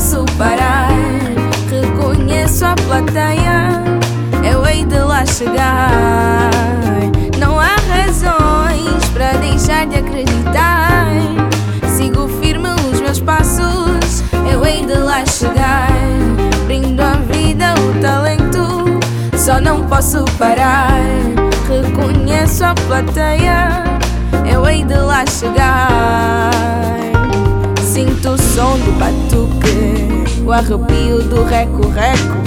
posso parar. Reconheço a plateia, é eu hei de lá chegar. Não há razões para deixar de acreditar. Sigo firme os meus passos, é eu hei de lá chegar. Brindo a vida, o talento, só não posso parar. Reconheço a plateia, é eu hei de lá chegar. Sinto o som do batom o arrepio do reco-reco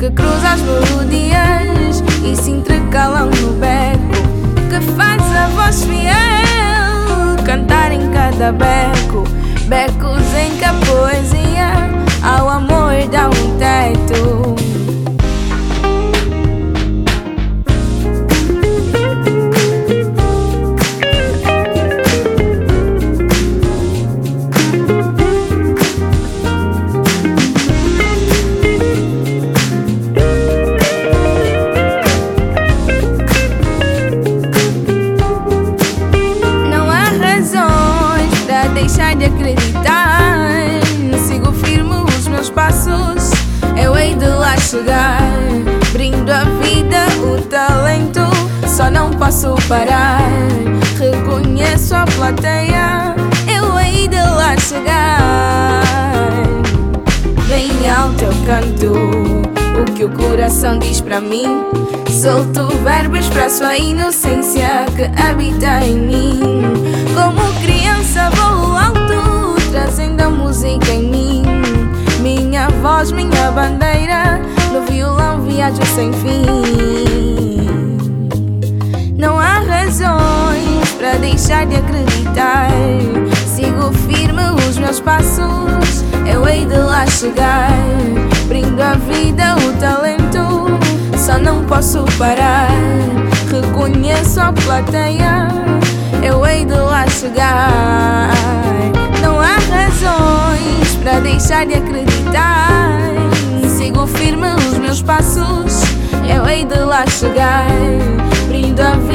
que cruza as melodias e se intercalam no beco, que faz a voz fiel cantar em cada beco, becos em que a poesia de acreditar. Sigo firme os meus passos, eu hei de lá chegar. Brindo a vida, o talento, só não posso parar. Reconheço a plateia, eu hei de lá chegar. Bem alto eu canto o que o coração diz para mim. Solto verbos para sua inocência que habita em mim. Voz, minha bandeira, no violão viajo sem fim. Não há razões para deixar de acreditar. Sigo firme os meus passos, eu hei de lá chegar. Brindo a vida, o talento, só não posso parar. Reconheço a plateia, eu hei de lá chegar. Não há razões para deixar de acreditar. Meus passos, eu hei de lá chegar. Brindo a vida,